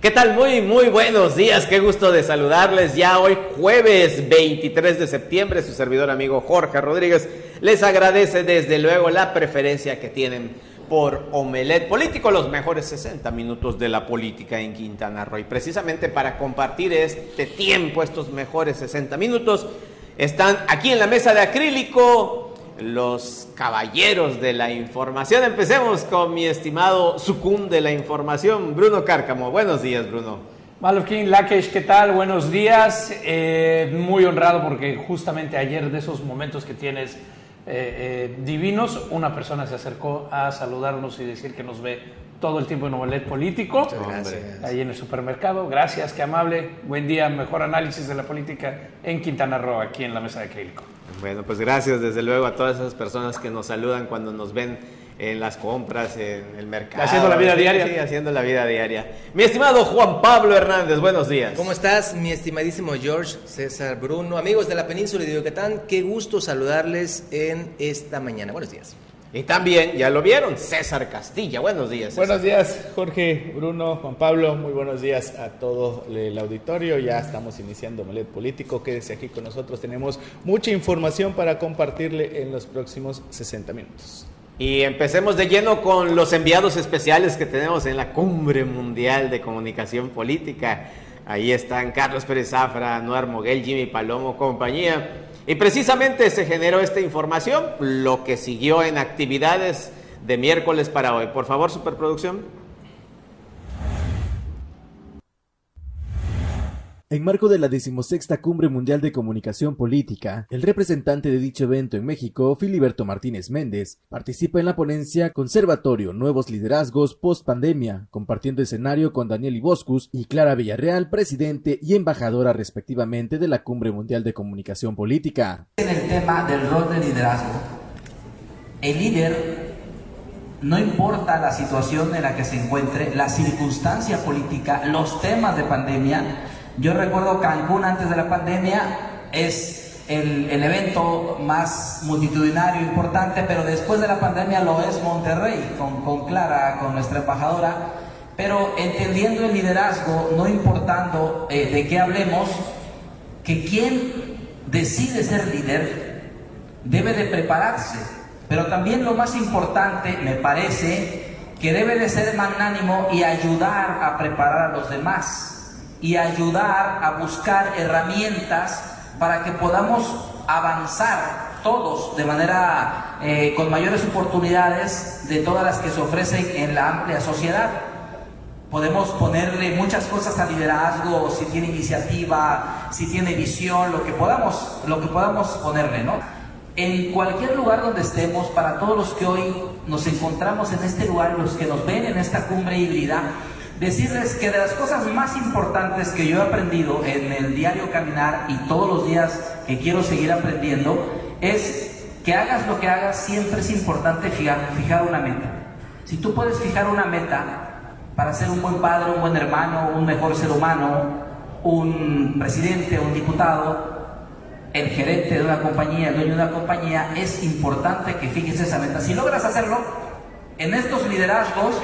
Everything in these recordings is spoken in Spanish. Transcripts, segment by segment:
¿Qué tal? Muy, muy buenos días. Qué gusto de saludarles ya hoy jueves 23 de septiembre. Su servidor amigo Jorge Rodríguez les agradece desde luego la preferencia que tienen por Omelet Político, los mejores 60 minutos de la política en Quintana Roo. Y precisamente para compartir este tiempo, estos mejores 60 minutos, están aquí en la mesa de acrílico los caballeros de la información. Empecemos con mi estimado Sucum de la información, Bruno Cárcamo. Buenos días, Bruno. Malofkin, Lakesh, ¿qué tal? Buenos días. Eh, muy honrado porque justamente ayer de esos momentos que tienes eh, eh, divinos, una persona se acercó a saludarnos y decir que nos ve todo el tiempo en Novelet Político. Gracias. Ahí en el supermercado. Gracias, qué amable. Buen día, mejor análisis de la política en Quintana Roo, aquí en la mesa de acrílico. Bueno, pues gracias desde luego a todas esas personas que nos saludan cuando nos ven en las compras, en el mercado. Haciendo la vida diaria. Sí, haciendo la vida diaria. Mi estimado Juan Pablo Hernández, buenos días. ¿Cómo estás, mi estimadísimo George, César Bruno, amigos de la península de Yucatán? Qué gusto saludarles en esta mañana. Buenos días. Y también, ya lo vieron, César Castilla. Buenos días. César. Buenos días, Jorge, Bruno, Juan Pablo. Muy buenos días a todo el auditorio. Ya estamos iniciando Melet Político. Quédese aquí con nosotros. Tenemos mucha información para compartirle en los próximos 60 minutos. Y empecemos de lleno con los enviados especiales que tenemos en la Cumbre Mundial de Comunicación Política. Ahí están Carlos Pérez Zafra, Anuar Moguel, Jimmy Palomo, compañía. Y precisamente se generó esta información, lo que siguió en actividades de miércoles para hoy. Por favor, superproducción. En marco de la decimosexta Cumbre Mundial de Comunicación Política, el representante de dicho evento en México, Filiberto Martínez Méndez, participa en la ponencia Conservatorio Nuevos Liderazgos Post Pandemia, compartiendo escenario con Daniel Iboscus y Clara Villarreal, presidente y embajadora respectivamente de la Cumbre Mundial de Comunicación Política. En el tema del rol de liderazgo, el líder, no importa la situación en la que se encuentre, la circunstancia política, los temas de pandemia, yo recuerdo Cancún antes de la pandemia es el, el evento más multitudinario, importante, pero después de la pandemia lo es Monterrey, con, con Clara, con nuestra embajadora, pero entendiendo el liderazgo, no importando eh, de qué hablemos, que quien decide ser líder debe de prepararse, pero también lo más importante, me parece, que debe de ser magnánimo y ayudar a preparar a los demás y ayudar a buscar herramientas para que podamos avanzar todos de manera eh, con mayores oportunidades de todas las que se ofrecen en la amplia sociedad. Podemos ponerle muchas cosas al liderazgo, si tiene iniciativa, si tiene visión, lo que podamos, lo que podamos ponerle, ¿no? En cualquier lugar donde estemos, para todos los que hoy nos encontramos en este lugar, los que nos ven en esta cumbre híbrida, decirles que de las cosas más importantes que yo he aprendido en el diario caminar y todos los días que quiero seguir aprendiendo es que hagas lo que hagas, siempre es importante fijar, fijar una meta. Si tú puedes fijar una meta para ser un buen padre, un buen hermano, un mejor ser humano, un presidente, un diputado, el gerente de una compañía, el dueño de una compañía, es importante que fijes esa meta. Si logras hacerlo, en estos liderazgos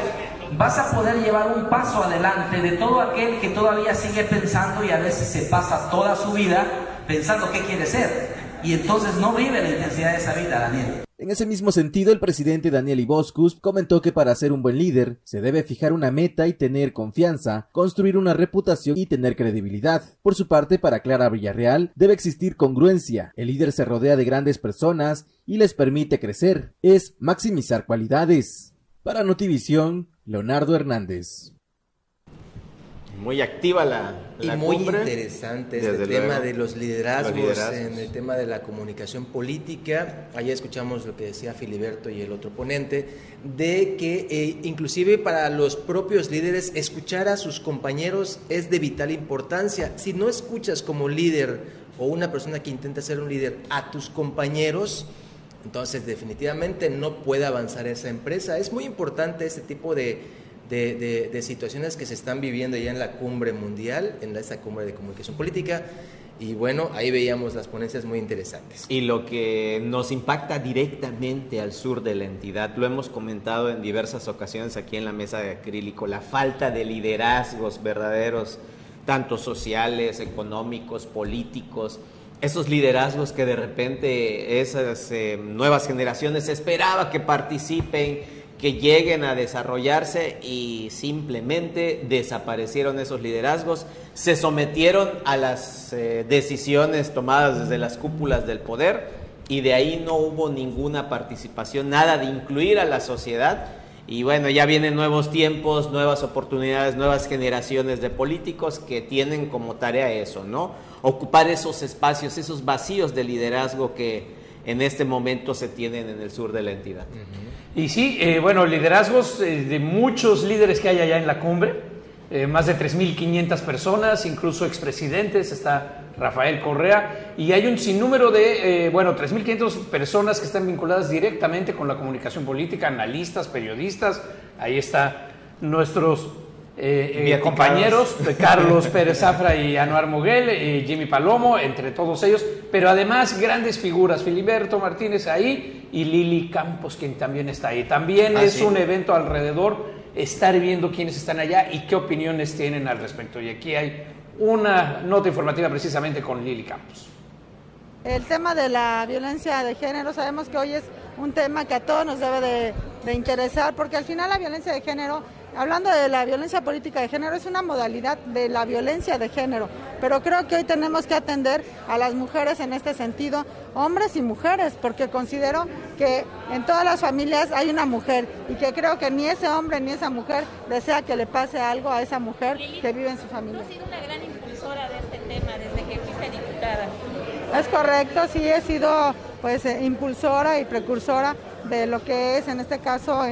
vas a poder llevar un paso adelante de todo aquel que todavía sigue pensando y a veces se pasa toda su vida pensando qué quiere ser. Y entonces no vive la intensidad de esa vida, Daniel. En ese mismo sentido, el presidente Daniel Iboscus comentó que para ser un buen líder se debe fijar una meta y tener confianza, construir una reputación y tener credibilidad. Por su parte, para Clara Villarreal, debe existir congruencia. El líder se rodea de grandes personas y les permite crecer. Es maximizar cualidades. Para Notivisión, Leonardo Hernández. Muy activa la, Y muy cumbre. interesante este Desde tema luego. de los liderazgos, Los liderazgos. en el tema de la comunicación política. Allá escuchamos lo que decía Filiberto y el otro ponente, de que eh, inclusive para los propios líderes escuchar a sus compañeros es de vital importancia. Si no escuchas como líder o una persona que intenta ser un líder a tus compañeros, entonces definitivamente no puede avanzar esa empresa. Es muy importante este tipo de de, de- de situaciones que se están viviendo ya en la cumbre mundial, en esta cumbre de comunicación política. y bueno, ahí veíamos las ponencias muy interesantes. Y lo que nos impacta directamente al sur de la entidad, lo hemos comentado en diversas ocasiones aquí en la mesa de acrílico, la falta de liderazgos verdaderos, tanto sociales, económicos, políticos, esos liderazgos que de repente esas eh, nuevas generaciones esperaba que participen, que lleguen a desarrollarse y simplemente desaparecieron esos liderazgos, se sometieron a las eh, decisiones tomadas desde las cúpulas del poder y de ahí no hubo ninguna participación, nada de incluir a la sociedad. Y bueno, ya vienen nuevos tiempos, nuevas oportunidades, nuevas generaciones de políticos que tienen como tarea eso, ¿no? Ocupar esos espacios, esos vacíos de liderazgo que en este momento se tienen en el sur de la entidad. Y sí, eh, bueno, liderazgos eh, de muchos líderes que hay allá en la cumbre, eh, más de 3.500 personas, incluso expresidentes, está Rafael Correa, y hay un sinnúmero de, bueno, 3.500 personas que están vinculadas directamente con la comunicación política, analistas, periodistas, ahí está nuestros compañeros, de Carlos Pérez Zafra y Anuar Moguel, y Jimmy Palomo, entre todos ellos, pero además grandes figuras, Filiberto Martínez ahí, y Lili Campos, quien también está ahí. También ah, es un evento alrededor, estar viendo quiénes están allá y qué opiniones tienen al respecto. Y aquí hay una nota informativa precisamente con Lili Campos. El tema de la violencia de género, sabemos que hoy es un tema que a todos nos debe de, de interesar, porque al final la violencia de género hablando de la violencia política de género, es una modalidad de la violencia de género, pero creo que hoy tenemos que atender a las mujeres en este sentido, hombres y mujeres, porque considero que en todas las familias hay una mujer y que creo que ni ese hombre ni esa mujer desea que le pase algo a esa mujer que vive en su familia. Tú has sido una gran impulsora de este tema desde que fuiste diputada. Es correcto, sí he sido pues eh, impulsora y precursora de lo que es en este caso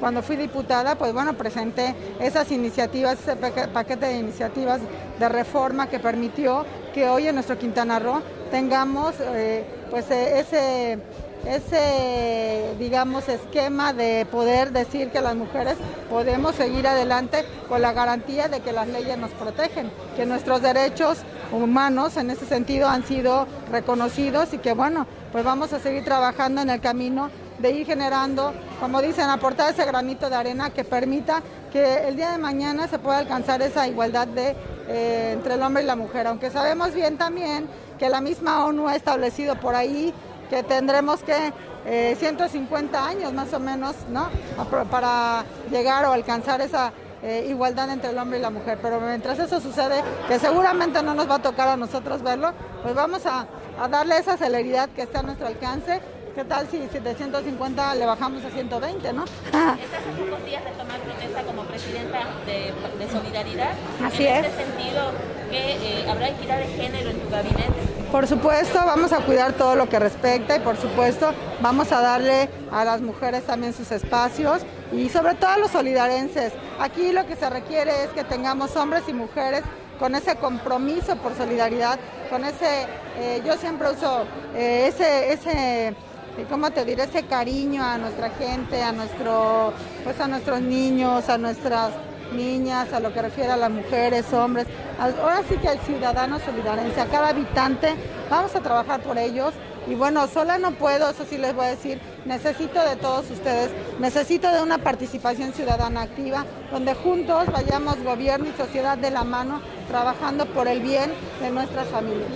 cuando fui diputada, pues bueno, presenté esas iniciativas, ese paquete de iniciativas de reforma que permitió que hoy en nuestro Quintana Roo tengamos eh, pues eh, ese ese, digamos, esquema de poder decir que las mujeres podemos seguir adelante con la garantía de que las leyes nos protegen, que nuestros derechos humanos en ese sentido han sido reconocidos y que, bueno, pues vamos a seguir trabajando en el camino de ir generando, como dicen, aportar ese granito de arena que permita que el día de mañana se pueda alcanzar esa igualdad de, eh, entre el hombre y la mujer, aunque sabemos bien también que la misma ONU ha establecido por ahí que tendremos que 150 eh, años más o menos, ¿no? Para llegar o alcanzar esa eh, igualdad entre el hombre y la mujer. Pero mientras eso sucede, que seguramente no nos va a tocar a nosotros verlo, pues vamos a, darle esa celeridad que está a nuestro alcance. ¿Qué tal si, de 150 le bajamos a 120, no? Estás a pocos días de tomar protesta como presidenta de, Solidaridad. Así en es. este sentido, que eh, habrá equidad de género en tu gabinete. Por supuesto, vamos a cuidar todo lo que respecta y por supuesto vamos a darle a las mujeres también sus espacios y sobre todo a los solidarenses. Aquí lo que se requiere es que tengamos hombres y mujeres con ese compromiso por solidaridad, con ese, eh, yo siempre uso eh, ese, ese ¿cómo te diré? Ese cariño a nuestra gente, a nuestro, pues a nuestros niños, a nuestras niñas, a lo que refiere a las mujeres, hombres, ahora sí que al ciudadano solidarense, a cada habitante, vamos a trabajar por ellos. Y bueno, sola no puedo, eso sí les voy a decir, necesito de todos ustedes, necesito de una participación ciudadana activa, donde juntos vayamos gobierno y sociedad de la mano, trabajando por el bien de nuestras familias.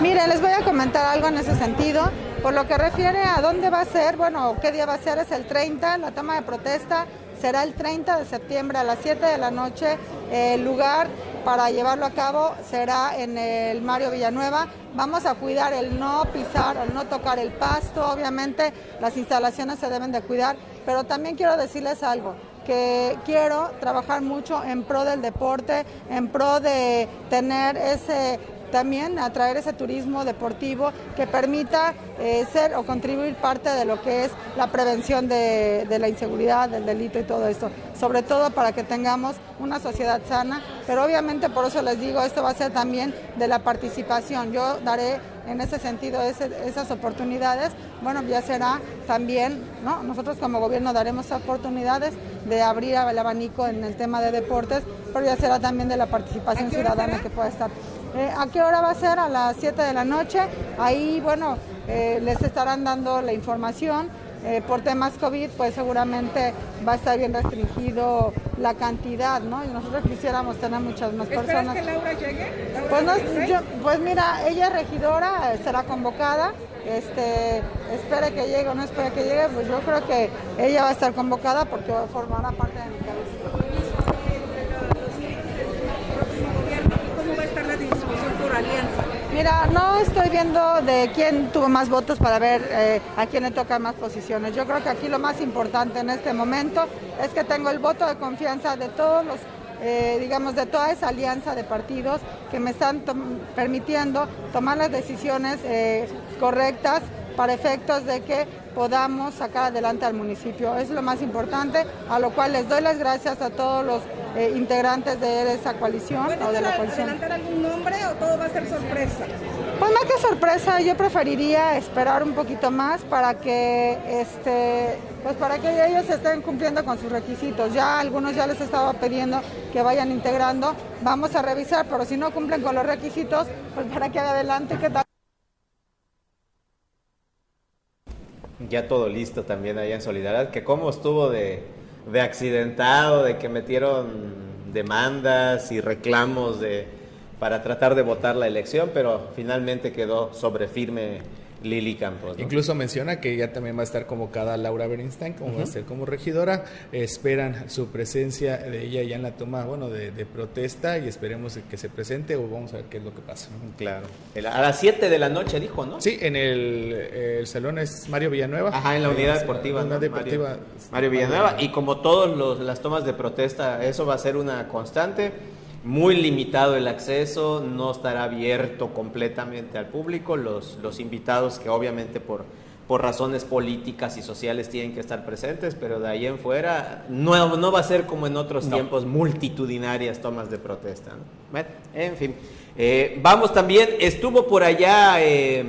Mire, les voy a comentar algo en ese sentido. Por lo que refiere a dónde va a ser, bueno, qué día va a ser, es el 30, la toma de protesta será el 30 de septiembre a las 7 de la noche. El lugar para llevarlo a cabo será en el Mario Villanueva. Vamos a cuidar el no pisar, el no tocar el pasto. Obviamente las instalaciones se deben de cuidar, pero también quiero decirles algo que quiero trabajar mucho en pro del deporte, en pro de tener ese también atraer ese turismo deportivo que permita eh, ser o contribuir parte de lo que es la prevención de, la inseguridad, del delito y todo esto, sobre todo para que tengamos una sociedad sana, pero obviamente por eso les digo, esto va a ser también de la participación, yo daré en ese sentido esas oportunidades, bueno, ya será también, ¿no? Nosotros como gobierno daremos oportunidades de abrir el abanico en el tema de deportes, pero ya será también de la participación ciudadana que pueda estar Eh, ¿A qué hora va a ser? A las 7 de la noche. Ahí, bueno, eh, les estarán dando la información. Eh, por temas COVID, pues seguramente va a estar bien restringido la cantidad, ¿no? Y nosotros quisiéramos tener muchas más personas. que Laura llegue? Pues, no, yo- pues mira, ella es regidora, será convocada. Este, espere que llegue o no espere que llegue, pues yo creo que ella va a estar convocada porque formará parte de mi cabeza. ¿Cómo va a estar la distribución por alianza? Mira, no estoy viendo de quién tuvo más votos para ver eh, a quién le tocan más posiciones. Yo creo que aquí lo más importante en este momento es que tengo el voto de confianza de todos los, eh, digamos, de toda esa alianza de partidos que me están permitiendo tomar las decisiones eh, correctas para efectos de que podamos sacar adelante al municipio. Es lo más importante, a lo cual les doy las gracias a todos los eh, integrantes de esa coalición o de la coalición. adelantar algún nombre o todo va a ser sorpresa? Pues más que sorpresa, yo preferiría esperar un poquito más para que este pues para que ellos estén cumpliendo con sus requisitos. Ya algunos ya les estaba pidiendo que vayan integrando. Vamos a revisar, pero si no cumplen con los requisitos, pues para que adelante, ¿qué tal? Ya todo listo también allá en Solidaridad. Que cómo estuvo de, de accidentado, de que metieron demandas y reclamos de, para tratar de votar la elección, pero finalmente quedó sobre firme Lili Campos. ¿no? Incluso menciona que ya también va a estar convocada Laura Bernstein, como va a ser como regidora. Esperan su presencia de ella ya en la toma, bueno, de, de protesta y esperemos que se presente o vamos a ver qué es lo que pasa. Claro. A las 7 de la noche dijo, ¿no? Sí, en el, el salón es Mario Villanueva. Ajá, en la unidad Es- deportiva. la ¿no? unidad deportiva. Mario, Mario Villanueva. Y como todas las tomas de protesta, eso va a ser una constante. Muy limitado el acceso, no estará abierto completamente al público. Los, los invitados que obviamente por, por razones políticas y sociales tienen que estar presentes, pero de ahí en fuera no, no va a ser como en otros No. tiempos multitudinarias tomas de protesta. ¿no? Bueno, en fin. Eh, vamos también, estuvo por allá eh,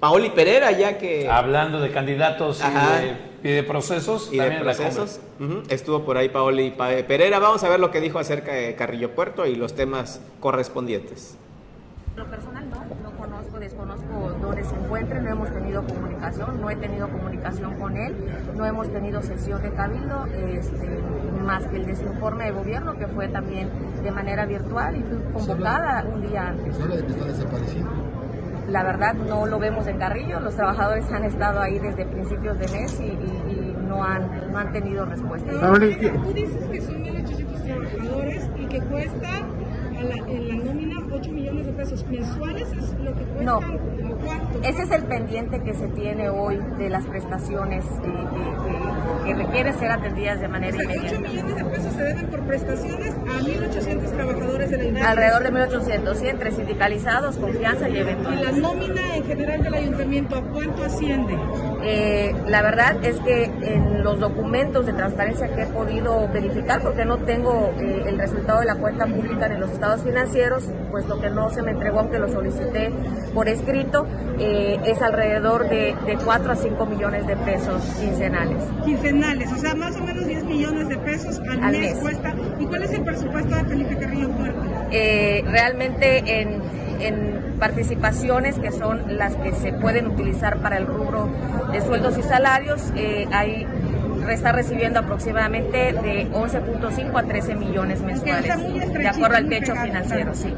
Paoli Pereira, ya que... Hablando de candidatos Ajá. y de procesos, y de también la procesos. Ujú. Estuvo por ahí Paoli Pa- Pereira. Vamos a ver lo que dijo acerca de Carrillo Puerto y los temas correspondientes. En lo personal no, no conozco, desconozco dónde se encuentre, no hemos tenido comunicación, no he tenido comunicación con él, no hemos tenido sesión de cabildo, este, más que el de su informe de gobierno que fue también de manera virtual y fui convocada un día antes. habla de que está desaparecido. La verdad no lo vemos en Carrillo, los trabajadores han estado ahí desde principios de mes y, y- y no, han, no han tenido respuesta. Tú dices que son 1.800 trabajadores y que cuesta a la, en la nómina 8 millones de pesos mensuales, es lo que cuesta No. Ese es el pendiente que se tiene hoy de las prestaciones eh, que, que- que requieren ser atendidas de O manera sea, que 8 inmediata. millones de pesos se deben por prestaciones a 1.800 trabajadores de la industria. Alrededor de 1.800, sí, entre sindicalizados, confianza y Y la eventuales. nómina en general del ayuntamiento, ¿a cuánto asciende? Eh, la verdad es que en los documentos de transparencia que he podido verificar, porque no tengo eh, el resultado de la cuenta pública de los estados financieros, puesto que no se me entregó aunque lo solicité por escrito, eh, es alrededor de, de 4 a 5 millones de pesos quincenales. Quincenales, o sea, más o menos 10 millones de pesos al, Al mes, mes. cuesta. ¿Y cuál es el presupuesto de Felipe Carrillo Puerto? eh, realmente en, en participaciones que son las que se pueden utilizar para el rubro de sueldos y salarios, eh, hay está recibiendo aproximadamente de 11.5 a 13 millones mensuales, de acuerdo al techo financiero, sí.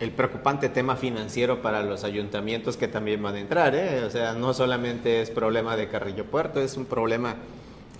El preocupante tema financiero para los ayuntamientos que también van a entrar, ¿eh? O sea, no solamente es problema de Carrillo Puerto, es un problema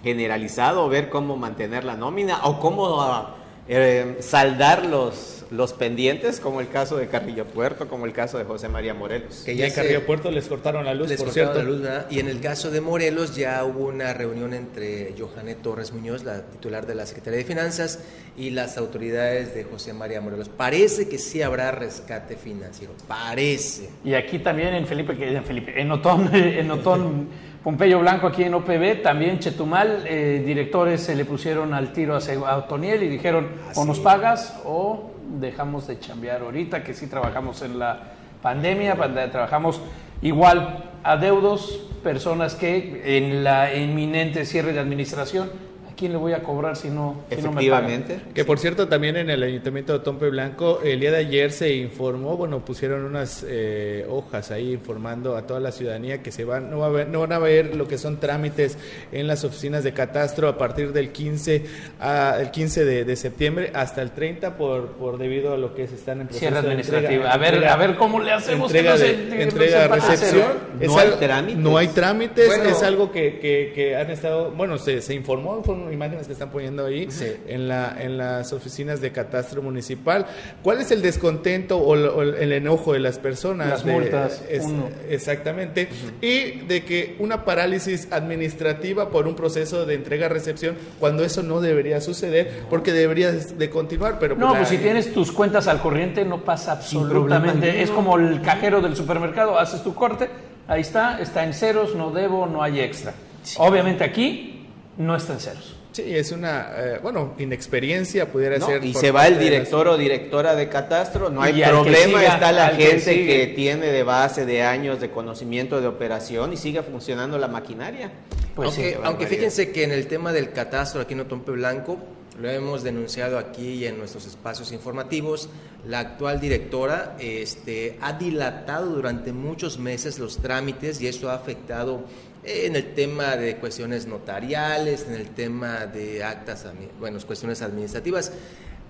generalizado, ver cómo mantener la nómina o cómo eh, saldar los, los pendientes, como el caso de Carrillo Puerto, como el caso de José María Morelos. Que Y ya en Carrillo Puerto les cortaron la luz, Les por cortaron cierto. la luz, ¿verdad? Y en el caso de Morelos ya hubo una reunión entre Johanet Torres Muñoz, la titular de la Secretaría de Finanzas, y las autoridades de José María Morelos. Parece que sí habrá rescate financiero, parece. Y aquí también en Felipe, en Felipe, en Otón, en Otón Pompeyo Blanco, aquí en OPB, también Chetumal, eh, directores se le pusieron al tiro a, Otoniel y dijeron, o nos pagas o dejamos de chambear ahorita, que sí trabajamos en la pandemia, pand- trabajamos igual adeudos, personas que en la inminente cierre de administración, quién le voy a cobrar si no, si no me Efectivamente. pagan? Que por cierto, también en el Ayuntamiento de Tompe Blanco, el día de ayer se informó, bueno, pusieron unas eh, hojas ahí informando a toda la ciudadanía que se van, no, va a haber- no van a ver lo que son trámites en las oficinas de catastro a partir del 15, a, el 15 de, de septiembre hasta el 30 por, por debido a lo que se están en proceso Cierre de administrativa. entrega- a ver, entrega- a ver cómo le hacemos que entrega no se- de, no entrega recepción No hay algo- trámites. no hay trámites Bueno. es algo que, que, que han estado bueno se, se informó imágenes que están poniendo ahí Sí. en la en las oficinas de catastro municipal cuál es el descontento o, el enojo de las personas Las de- multas, es- uno. exactamente y de que una parálisis administrativa por un proceso de entrega recepción cuando eso no debería suceder porque debería de continuar pero No, la- pues si tienes tus cuentas al corriente no pasa absolutamente. Es como el cajero del supermercado, haces tu corte, ahí está, está en ceros, no debo, no hay extra. Obviamente aquí no está en ceros. Sí, es una, eh, bueno, inexperiencia pudiera ¿no? ser. Y se va el las- director o directora de catastro, no hay problema, siga, está la que gente que, tiene de base de años de conocimiento de operación y sigue funcionando la maquinaria. Pues aunque, sí. aunque barbaridad. fíjense que en el tema del catastro aquí en Otompe Blanco, lo hemos denunciado aquí y en nuestros espacios informativos, la actual directora este, ha dilatado durante muchos meses los trámites y esto ha afectado en el tema de cuestiones notariales, en el tema de actas, bueno, cuestiones administrativas.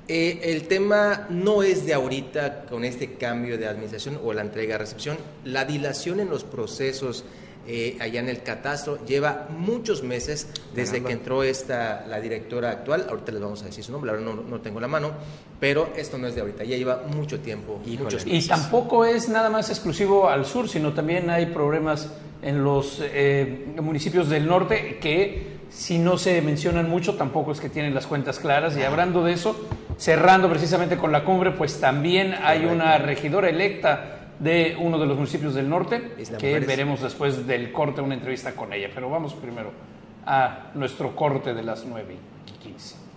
Eh, el tema no es de ahorita con este cambio de administración o la entrega-recepción. La dilación en los procesos eh, allá en el catastro lleva muchos meses desde Caramba. que entró esta, la directora actual. Ahorita les vamos a decir su nombre, ahora no, no tengo la mano, pero esto no es de ahorita, ya lleva mucho tiempo. Híjole. muchos Y tampoco es nada más exclusivo al sur, sino también hay problemas en los eh, municipios del norte que si no se mencionan mucho tampoco es que tienen las cuentas claras. Y hablando de eso, cerrando precisamente con la cumbre, pues también hay una regidora electa de uno de los municipios del norte Isla que Mujeres. veremos después del corte una entrevista con ella. Pero vamos primero a nuestro corte de las 9 y 15.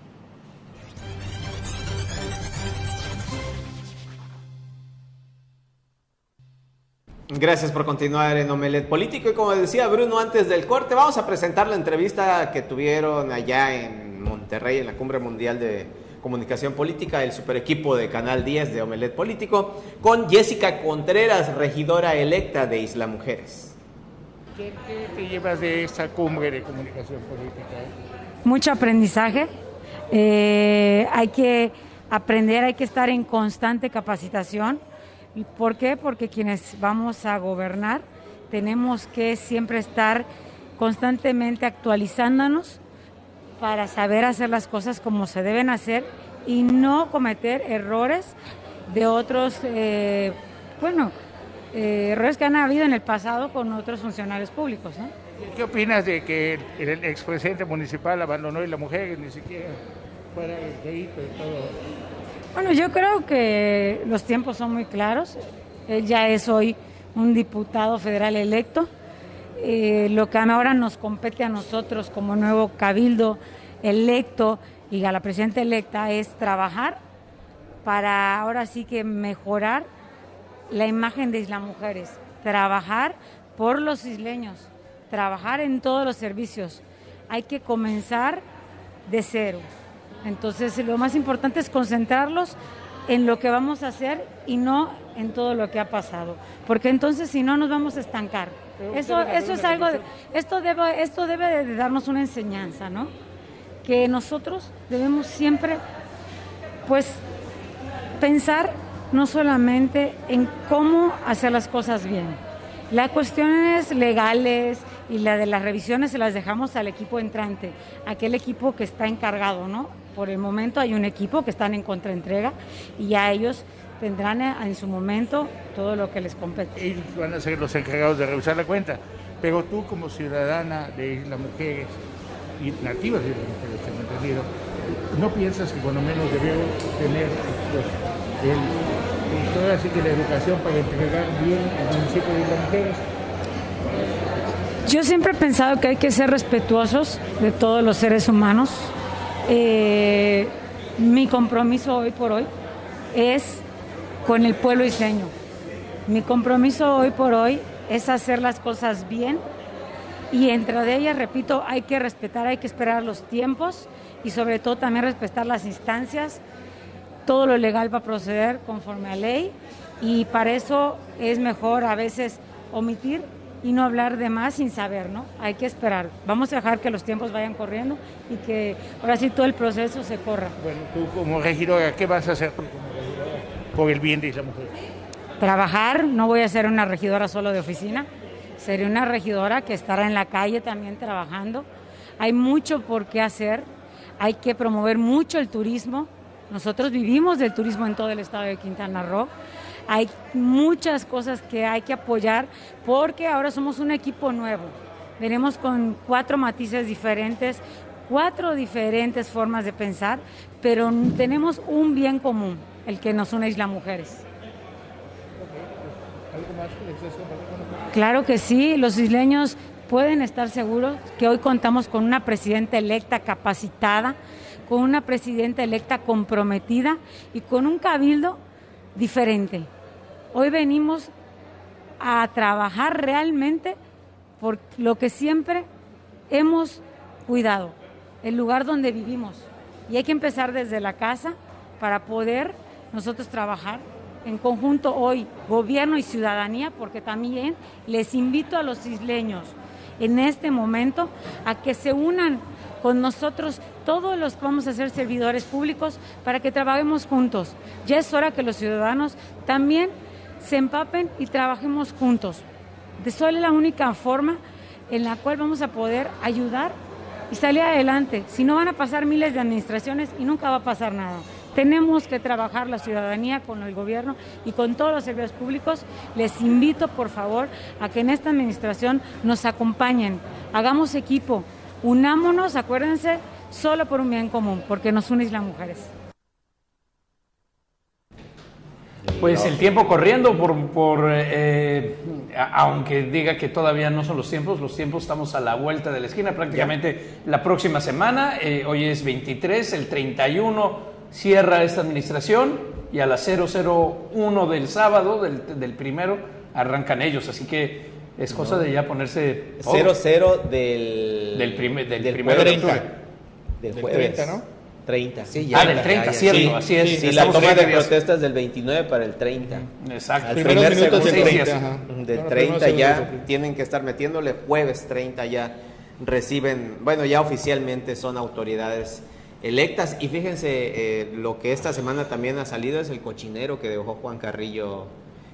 Gracias por continuar en Omelet Político. Y como decía Bruno antes del corte, vamos a presentar la entrevista que tuvieron allá en Monterrey, en la Cumbre Mundial de Comunicación Política, el super equipo de Canal 10 de Omelet Político, con Jessica Contreras, regidora electa de Isla Mujeres. ¿Qué, qué te llevas de esta cumbre de comunicación política? mucho aprendizaje. Eh, hay que aprender, hay que estar en constante capacitación. ¿Y ¿Por qué? Porque quienes vamos a gobernar tenemos que siempre estar constantemente actualizándonos para saber hacer las cosas como se deben hacer y no cometer errores de otros, eh, bueno, eh, errores que han habido en el pasado con otros funcionarios públicos, ¿no? ¿Qué opinas de que el, el expresidente municipal abandonó y la mujer ni siquiera fuera grito y todo? Bueno, yo creo que los tiempos son muy claros. Él ya es hoy un diputado federal electo. Eh, lo que ahora nos compete a nosotros como nuevo cabildo electo y a la presidenta electa es trabajar para ahora sí que mejorar la imagen de Isla Mujeres, trabajar por los isleños, trabajar en todos los servicios. Hay que comenzar de cero. Entonces, lo más importante es concentrarlos en lo que vamos a hacer y no en todo lo que ha pasado, porque entonces si no nos vamos a estancar. Eso, eso es algo, de- esto debe, esto debe de darnos una enseñanza, ¿no? Que nosotros debemos siempre, pues, pensar no solamente en cómo hacer las cosas bien. Las cuestiones legales y la de las revisiones se las dejamos al equipo entrante, aquel equipo que está encargado, ¿no? Por el momento hay un equipo que están en contraentrega y ya ellos tendrán eh, en su momento todo lo que les compete. Ellos van a ser los encargados de revisar la cuenta. Pero tú como ciudadana de Isla Mujeres y nativas de Isla Mujeres, tengo entendido, ¿no piensas que cuando menos debemos tener pues, el, toda así que la educación para entregar bien al municipio de Isla Mujeres? Yo siempre he pensado que hay que ser respetuosos de todos los seres humanos. Eh, mi compromiso hoy por hoy es con el pueblo isleño. Mi compromiso hoy por hoy es hacer las cosas bien y entre de ellas, repito, hay que respetar, hay que esperar los tiempos y sobre todo también respetar las instancias. Todo lo legal va a proceder conforme a ley y para eso es mejor a veces omitir y no hablar de más sin saber, ¿no? Hay que esperar. Vamos a dejar que los tiempos vayan corriendo y que ahora sí todo el proceso se corra. Bueno, tú como regidora, ¿qué vas a hacer por el bien de esa mujer? Trabajar, no voy a ser una regidora solo de oficina, seré una regidora que estará en la calle también trabajando. Hay mucho por qué hacer, hay que promover mucho el turismo. Nosotros vivimos del turismo en todo el estado de Quintana Roo. Hay muchas cosas que hay que apoyar porque ahora somos un equipo nuevo. Venimos con cuatro matices diferentes, cuatro diferentes formas de pensar, pero tenemos un bien común, el que nos une Isla Mujeres. Claro que sí, los isleños pueden estar seguros que hoy contamos con una presidenta electa capacitada, con una presidenta electa comprometida y con un cabildo diferente. Hoy venimos a trabajar realmente por lo que siempre hemos cuidado, el lugar donde vivimos. Y hay que empezar desde la casa para poder nosotros trabajar en conjunto hoy, gobierno y ciudadanía, porque también les invito a los isleños en este momento a que se unan con nosotros todos los que vamos a ser servidores públicos para que trabajemos juntos. Ya es hora que los ciudadanos también se empapen y trabajemos juntos. De solo es la única forma en la cual vamos a poder ayudar y salir adelante. Si no van a pasar miles de administraciones y nunca va a pasar nada. Tenemos que trabajar la ciudadanía con el gobierno y con todos los servicios públicos. Les invito, por favor, a que en esta administración nos acompañen, hagamos equipo, unámonos, acuérdense, solo por un bien común, porque nos unís las mujeres. Pues el tiempo corriendo, por, por eh, aunque diga que todavía no son los tiempos, los tiempos estamos a la vuelta de la esquina, prácticamente la próxima semana, eh, hoy es 23, el 31 cierra esta administración y a las 001 del sábado, del, del primero, arrancan ellos, así que es cosa de ya ponerse... 00 del... Del, primer, del, del primero de octubre. Del Del jueves. 30, ¿no? 30. Sí, Ah, del 30, cierto, Sí, así es. Sí, la toma de protestas del 29 para el 30. Exacto. Al Primeros primer minutos segundo, del sí, 30. sí. Del Bueno, 30 primeros segundos ya del 30. tienen que estar metiéndole jueves 30 ya reciben, bueno, ya oficialmente son autoridades electas y fíjense eh, lo que esta semana también ha salido es el cochinero que dejó Juan Carrillo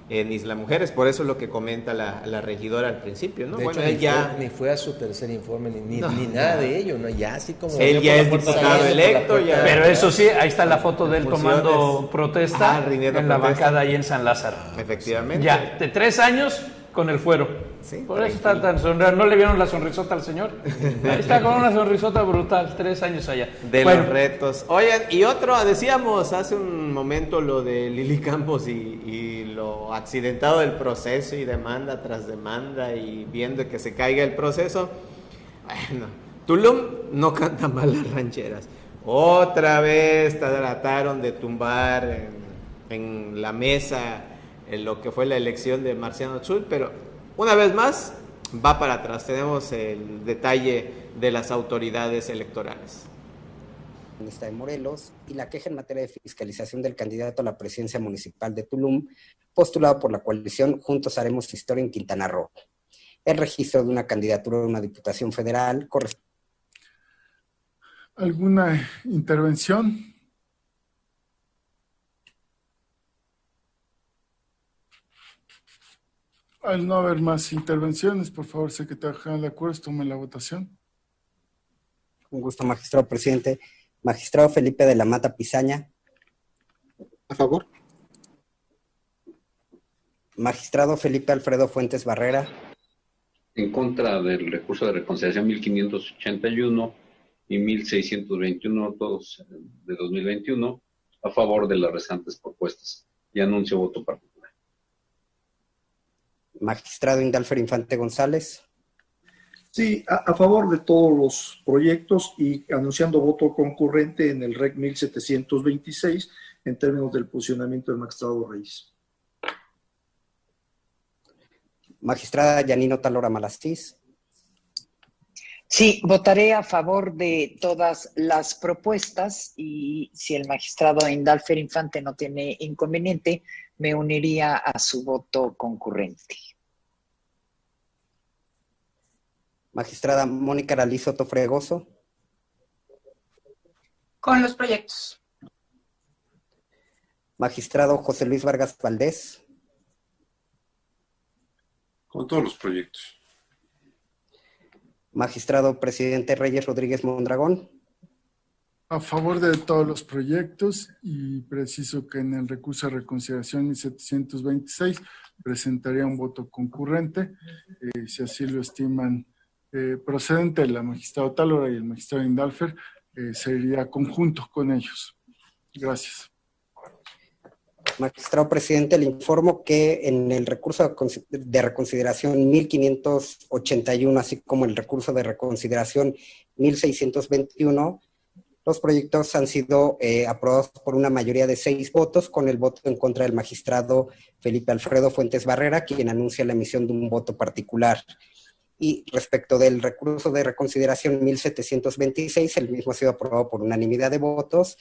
en Isla Mujeres, por eso es lo que comenta la, la regidora al principio, ¿no? De bueno, hecho, él ni, ya fue, ni fue a su tercer informe, ni, ni, No, ni no. nada de ello, ¿no? Ya así como... Él ya es diputado electo, ya. Pero eso sí, ahí está la foto de él tomando protesta Ah, en la protesta. bancada ahí en San Lázaro. efectivamente. Ya, de tres años con el fuero. Sí, Por eso está tan sonriente. ¿No le vieron la sonrisota al señor? Ahí está con una sonrisota brutal, tres años allá. de Bueno, los retos. Oigan, y otro, decíamos hace un momento lo de Lili Campos y, y lo accidentado del proceso y demanda tras demanda y viendo que se caiga el proceso. Bueno, Tulum no canta mal las rancheras. Otra vez trataron de tumbar en, en la mesa en lo que fue la elección de Marciano Chul, pero una vez más va para atrás. Tenemos el detalle de las autoridades electorales. de Morelos y la queja en materia de fiscalización del candidato a la presidencia municipal de Tulum, postulado por la coalición Juntos Haremos Historia en Quintana Roo. El registro de una candidatura a una diputación federal corresponde ¿Alguna intervención? Al no haber más intervenciones, por favor, secretario general de acuerdos, tome la votación. Un gusto, magistrado presidente. Magistrado Felipe de la Mata Pizaña. A favor. Magistrado Felipe Alfredo Fuentes Barrera. en contra del recurso de reconciliación 1581 y 1621, todos de 2021, a favor de las restantes propuestas. Y anuncio voto particular. Magistrado Indalfer Infante González. Sí, a, a favor de todos los proyectos y anunciando voto concurrente en el REC 1726 en términos del posicionamiento del magistrado Reyes. Magistrada Yanino Talora Malastís. Sí, votaré a favor de todas las propuestas y si el magistrado Indalfer Infante no tiene inconveniente, me uniría a su voto concurrente. Magistrada Mónica Aralizo Tofregoso. Con los proyectos. Magistrado José Luis Vargas Valdés. Con todos los proyectos. Magistrado Presidente Reyes Rodríguez Mondragón. A favor de todos los proyectos y preciso que en el recurso de reconsideración 1726 presentaría un voto concurrente, eh, si así lo estiman eh, procedente, la magistrada Talora y el magistrado Indalfer, eh, sería conjunto con ellos. Gracias. Magistrado presidente, le informo que en el recurso de reconsideración 1581, así como el recurso de reconsideración 1621, los proyectos han sido eh, aprobados por una mayoría de seis votos, con el voto en contra del magistrado Felipe Alfredo Fuentes Barrera, quien anuncia la emisión de un voto particular. Y respecto del recurso de reconsideración 1726, el mismo ha sido aprobado por unanimidad de votos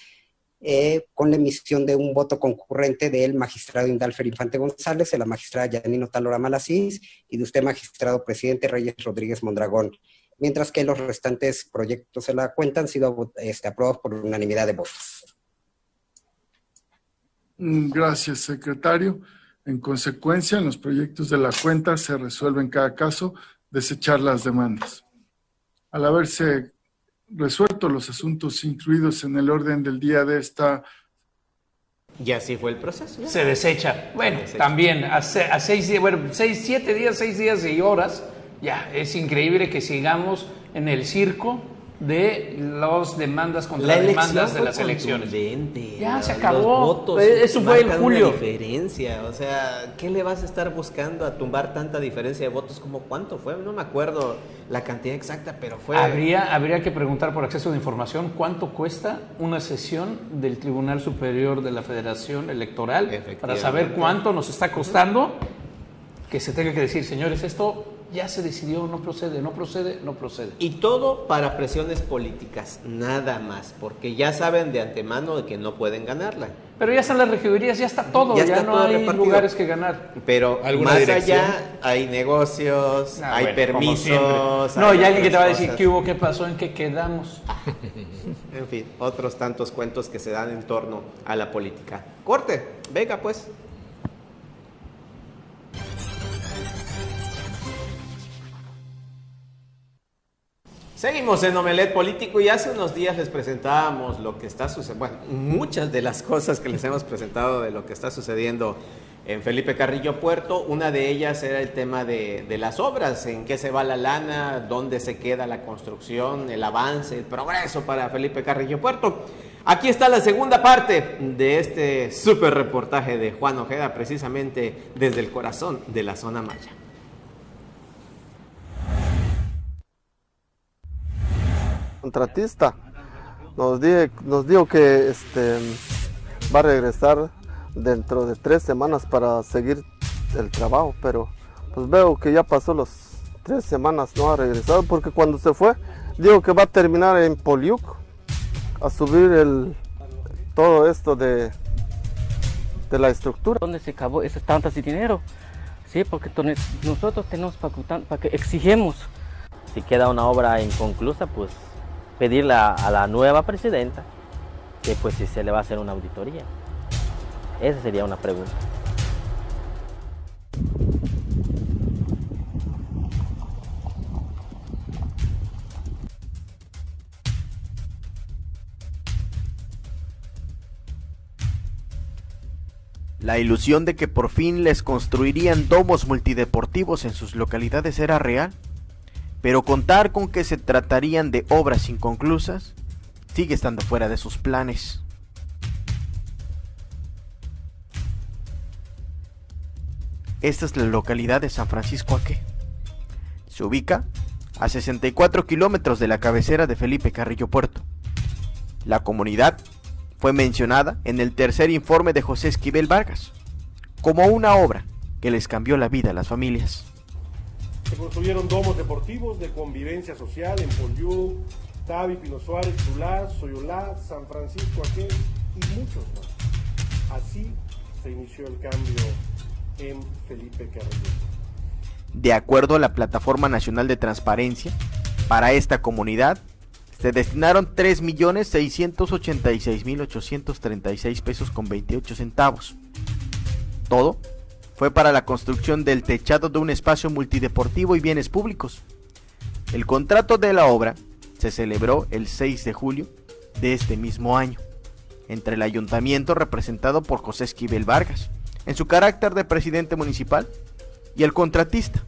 eh, con la emisión de un voto concurrente del magistrado Indalfer Infante González, de la magistrada Yanino Talora Malasís y de usted, magistrado presidente Reyes Rodríguez Mondragón, mientras que los restantes proyectos de la cuenta han sido este, aprobados por unanimidad de votos. Mm, gracias, secretario. En consecuencia, en los proyectos de la cuenta se resuelve en cada caso desechar las demandas. Al haberse resuelto los asuntos incluidos en el orden del día de esta... Y así fue el proceso. Se desecha. Bueno, también a, seis días, bueno, seis, siete días, seis días y horas, ya, es increíble que sigamos en el circo de las demandas contra las demandas de las elecciones. Ya se acabó. Eso fue en julio. diferencia, o sea, ¿qué le vas a estar buscando a tumbar tanta diferencia de votos como cuánto fue? No me acuerdo la cantidad exacta, pero fue Habría habría que preguntar por acceso de información cuánto cuesta una sesión del Tribunal Superior de la Federación Electoral para saber cuánto nos está costando que se tenga que decir, señores, esto ya se decidió, no procede, no procede, no procede. Y todo para presiones políticas, nada más, porque ya saben de antemano de que no pueden ganarla. Pero ya están las regidurías, ya está todo, ya, no hay lugares que ganar. Pero más allá hay negocios, ah, hay permisos. No, y alguien que te va a decir qué hubo, qué pasó, en qué quedamos. en fin, otros tantos cuentos que se dan en torno a la política. Corte, venga pues. Seguimos en Omelet Político y hace unos días les presentábamos lo que está sucediendo, bueno, muchas de las cosas que les hemos presentado de lo que está sucediendo en Felipe Carrillo Puerto. Una de ellas era el tema de, las obras, en qué se va la lana, dónde se queda la construcción, el avance, el progreso para Felipe Carrillo Puerto. Aquí está la segunda parte de este súper reportaje de Juan Ojeda, precisamente desde el corazón de la zona maya. Contratista nos, nos dijo que este, va a regresar dentro de tres semanas para seguir el trabajo, pero pues veo que ya pasó las tres semanas, no ha regresado, porque cuando se fue, dijo que va a terminar en Poliuc, a subir el, todo esto de, de la estructura. ¿Dónde se acabó esas tantas de dinero? Sí, porque nosotros tenemos para, para que exigimos. Si queda una obra inconclusa, pues pedirle a, la nueva presidenta que pues si se le va a hacer una auditoría. Esa sería una pregunta. La ilusión de que por fin les construirían domos multideportivos en sus localidades era real pero contar con que se tratarían de obras inconclusas sigue estando fuera de sus planes. Esta es la localidad de San Francisco Aque. Se ubica a 64 kilómetros de la cabecera de Felipe Carrillo Puerto. La comunidad fue mencionada en el tercer informe de José Esquivel Vargas como una obra que les cambió la vida a las familias. Se construyeron domos deportivos de convivencia social en Polyú, Tavi, Pino Suárez, Tulá, Soyolá, San Francisco Aquel y muchos más. Así se inició el cambio en Felipe Carrillo. De acuerdo a la Plataforma Nacional de Transparencia, para esta comunidad se destinaron 3.686.836 pesos con 28 centavos. Todo fue para la construcción del techado de un espacio multideportivo y bienes públicos. El contrato de la obra se celebró el 6 de julio de este mismo año entre el ayuntamiento representado por José Esquivel Vargas, en su carácter de presidente municipal, y el contratista,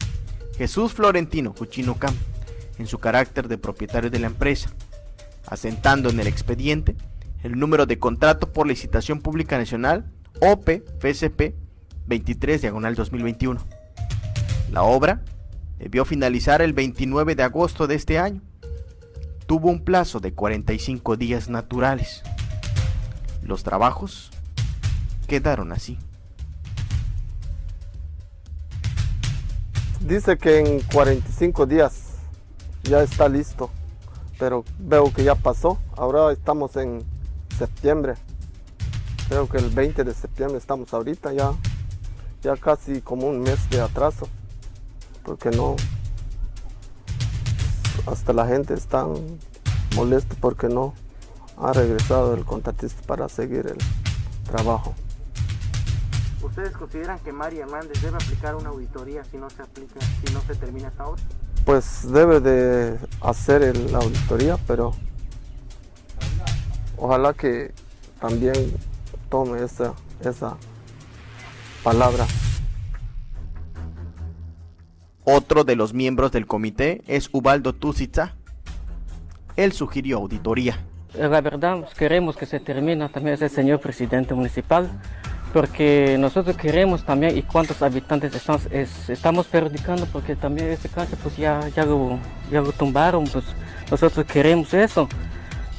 Jesús Florentino Cuchino Camp, en su carácter de propietario de la empresa, asentando en el expediente el número de contrato por licitación pública nacional OP FSP 23 diagonal 2021. La obra debió finalizar el 29 de agosto de este año. Tuvo un plazo de 45 días naturales. Los trabajos quedaron así. Dice que en 45 días ya está listo, pero veo que ya pasó. Ahora estamos en septiembre. Creo que el 20 de septiembre estamos ahorita ya, ya casi como un mes de atraso, porque no, hasta la gente está molesta porque no ha regresado el contratista para seguir el trabajo. ¿Ustedes consideran que María Hernández debe aplicar una auditoría si no se aplica, si no se termina esta obra? Pues debe de hacer la auditoría, pero ojalá que también tome esa, esa palabra. Otro de los miembros del comité es Ubaldo Tusitza. Él sugirió auditoría. Eh, La verdad, pues, queremos que se termine también ese señor presidente municipal, porque nosotros queremos también y cuántos habitantes estamos, es- estamos perjudicando, porque también este cancha pues ya, ya, lo, ya lo tumbaron, pues nosotros queremos eso.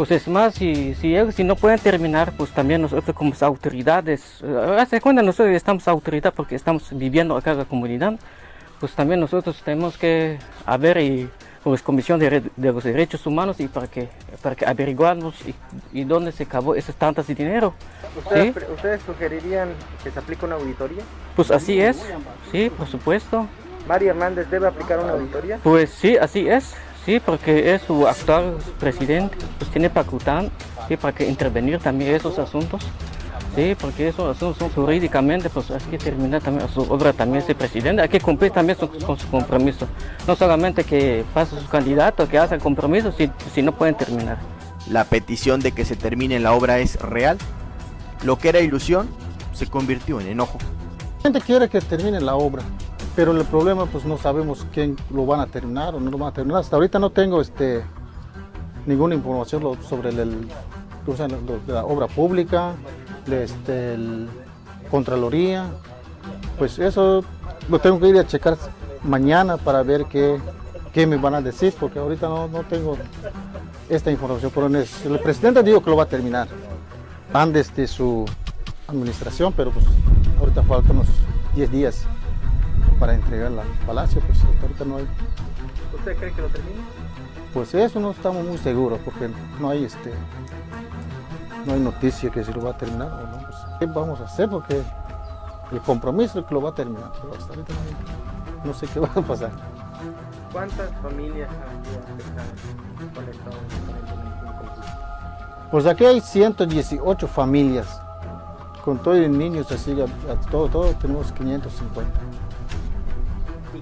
Pues es más, si, si ellos si no pueden terminar, pues también nosotros como autoridades, eh, hace cuenta nosotros estamos autoridad porque estamos viviendo acá en la comunidad, pues también nosotros tenemos que a ver y pues comisión de, de los derechos humanos y para que para que averiguarnos y, y dónde se acabó esos tantos de dinero ¿Ustedes, ¿sí? ¿Ustedes sugerirían que se aplique una auditoría? pues así es sí por supuesto ¿María Hernández debe aplicar una auditoría? pues sí así es sí porque es su actual presidente pues tiene facultad sí para que intervenir también esos asuntos Sí, porque esos asuntos son jurídicamente, pues hay que terminar también su obra también ese presidente, hay que cumplir también su- con su compromiso. No solamente que pase su candidato, que haga el compromiso, si, si no pueden terminar. La petición de que se termine la obra es real. Lo que era ilusión se convirtió en enojo. La gente quiere que termine la obra, pero el problema pues no sabemos quién lo van a terminar o no lo van a terminar. Hasta ahorita no tengo este ninguna información sobre el, de la obra pública, de este, Contraloría. Pues eso lo tengo que ir a checar mañana para ver qué, qué me van a decir, porque ahorita no, no tengo esta información. Pero el presidente dijo que lo va a terminar. Van desde su administración, pero pues ahorita faltan unos 10 días para entregarla al palacio, pues ahorita no hay, ¿Usted cree que lo termine? pues eso no estamos muy seguros porque no hay este no hay noticia que si lo va a terminar o no, pues qué vamos a hacer porque el compromiso es que lo va a terminar, pero hasta ahorita no, no sé qué va a pasar. ¿Cuántas familias han sido afectadas con esta? Pues aquí hay 118 familias, con todo y niños así, a- a todo, todo tenemos 550.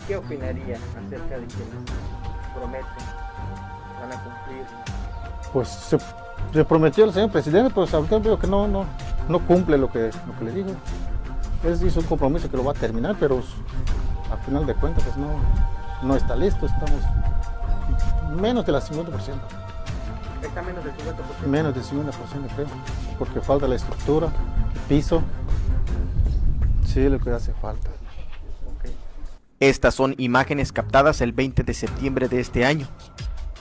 ¿Y qué opinaría acerca de quienes prometen van a cumplir? Pues se, se prometió el señor presidente, pues ahorita veo que no, no, no cumple lo que, lo que le dijo. Él hizo un compromiso que lo va a terminar, pero al final de cuentas pues no, no está listo, estamos menos de la 50%, Está menos del 50%. menos del 50% creo, porque falta la estructura, el piso, sí, lo que hace falta. Estas son imágenes captadas el 20 de septiembre de este año,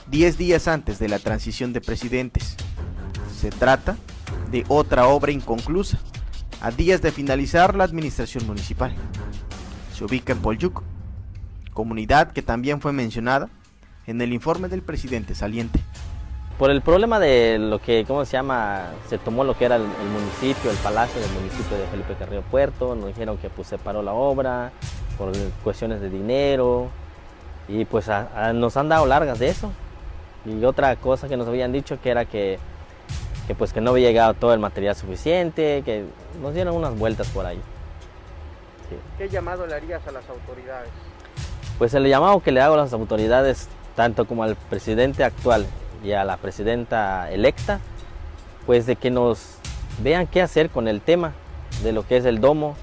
10 días antes de la transición de presidentes. Se trata de otra obra inconclusa, a días de finalizar la administración municipal. Se ubica en Polyuc, comunidad que también fue mencionada en el informe del presidente saliente. Por el problema de lo que, ¿cómo se llama? Se tomó lo que era el, el municipio, el palacio del municipio de Felipe Carrillo Puerto, nos dijeron que pues se paró la obra por cuestiones de dinero y pues a- a- nos han dado largas de eso. Y otra cosa que nos habían dicho que era que, que pues que no había llegado todo el material suficiente, que nos dieron unas vueltas por ahí. ¿Qué llamado le harías a las autoridades? Pues el llamado que le hago a las autoridades, tanto como al presidente actual y a la presidenta electa, pues de que nos vean qué hacer con el tema de lo que es el domo,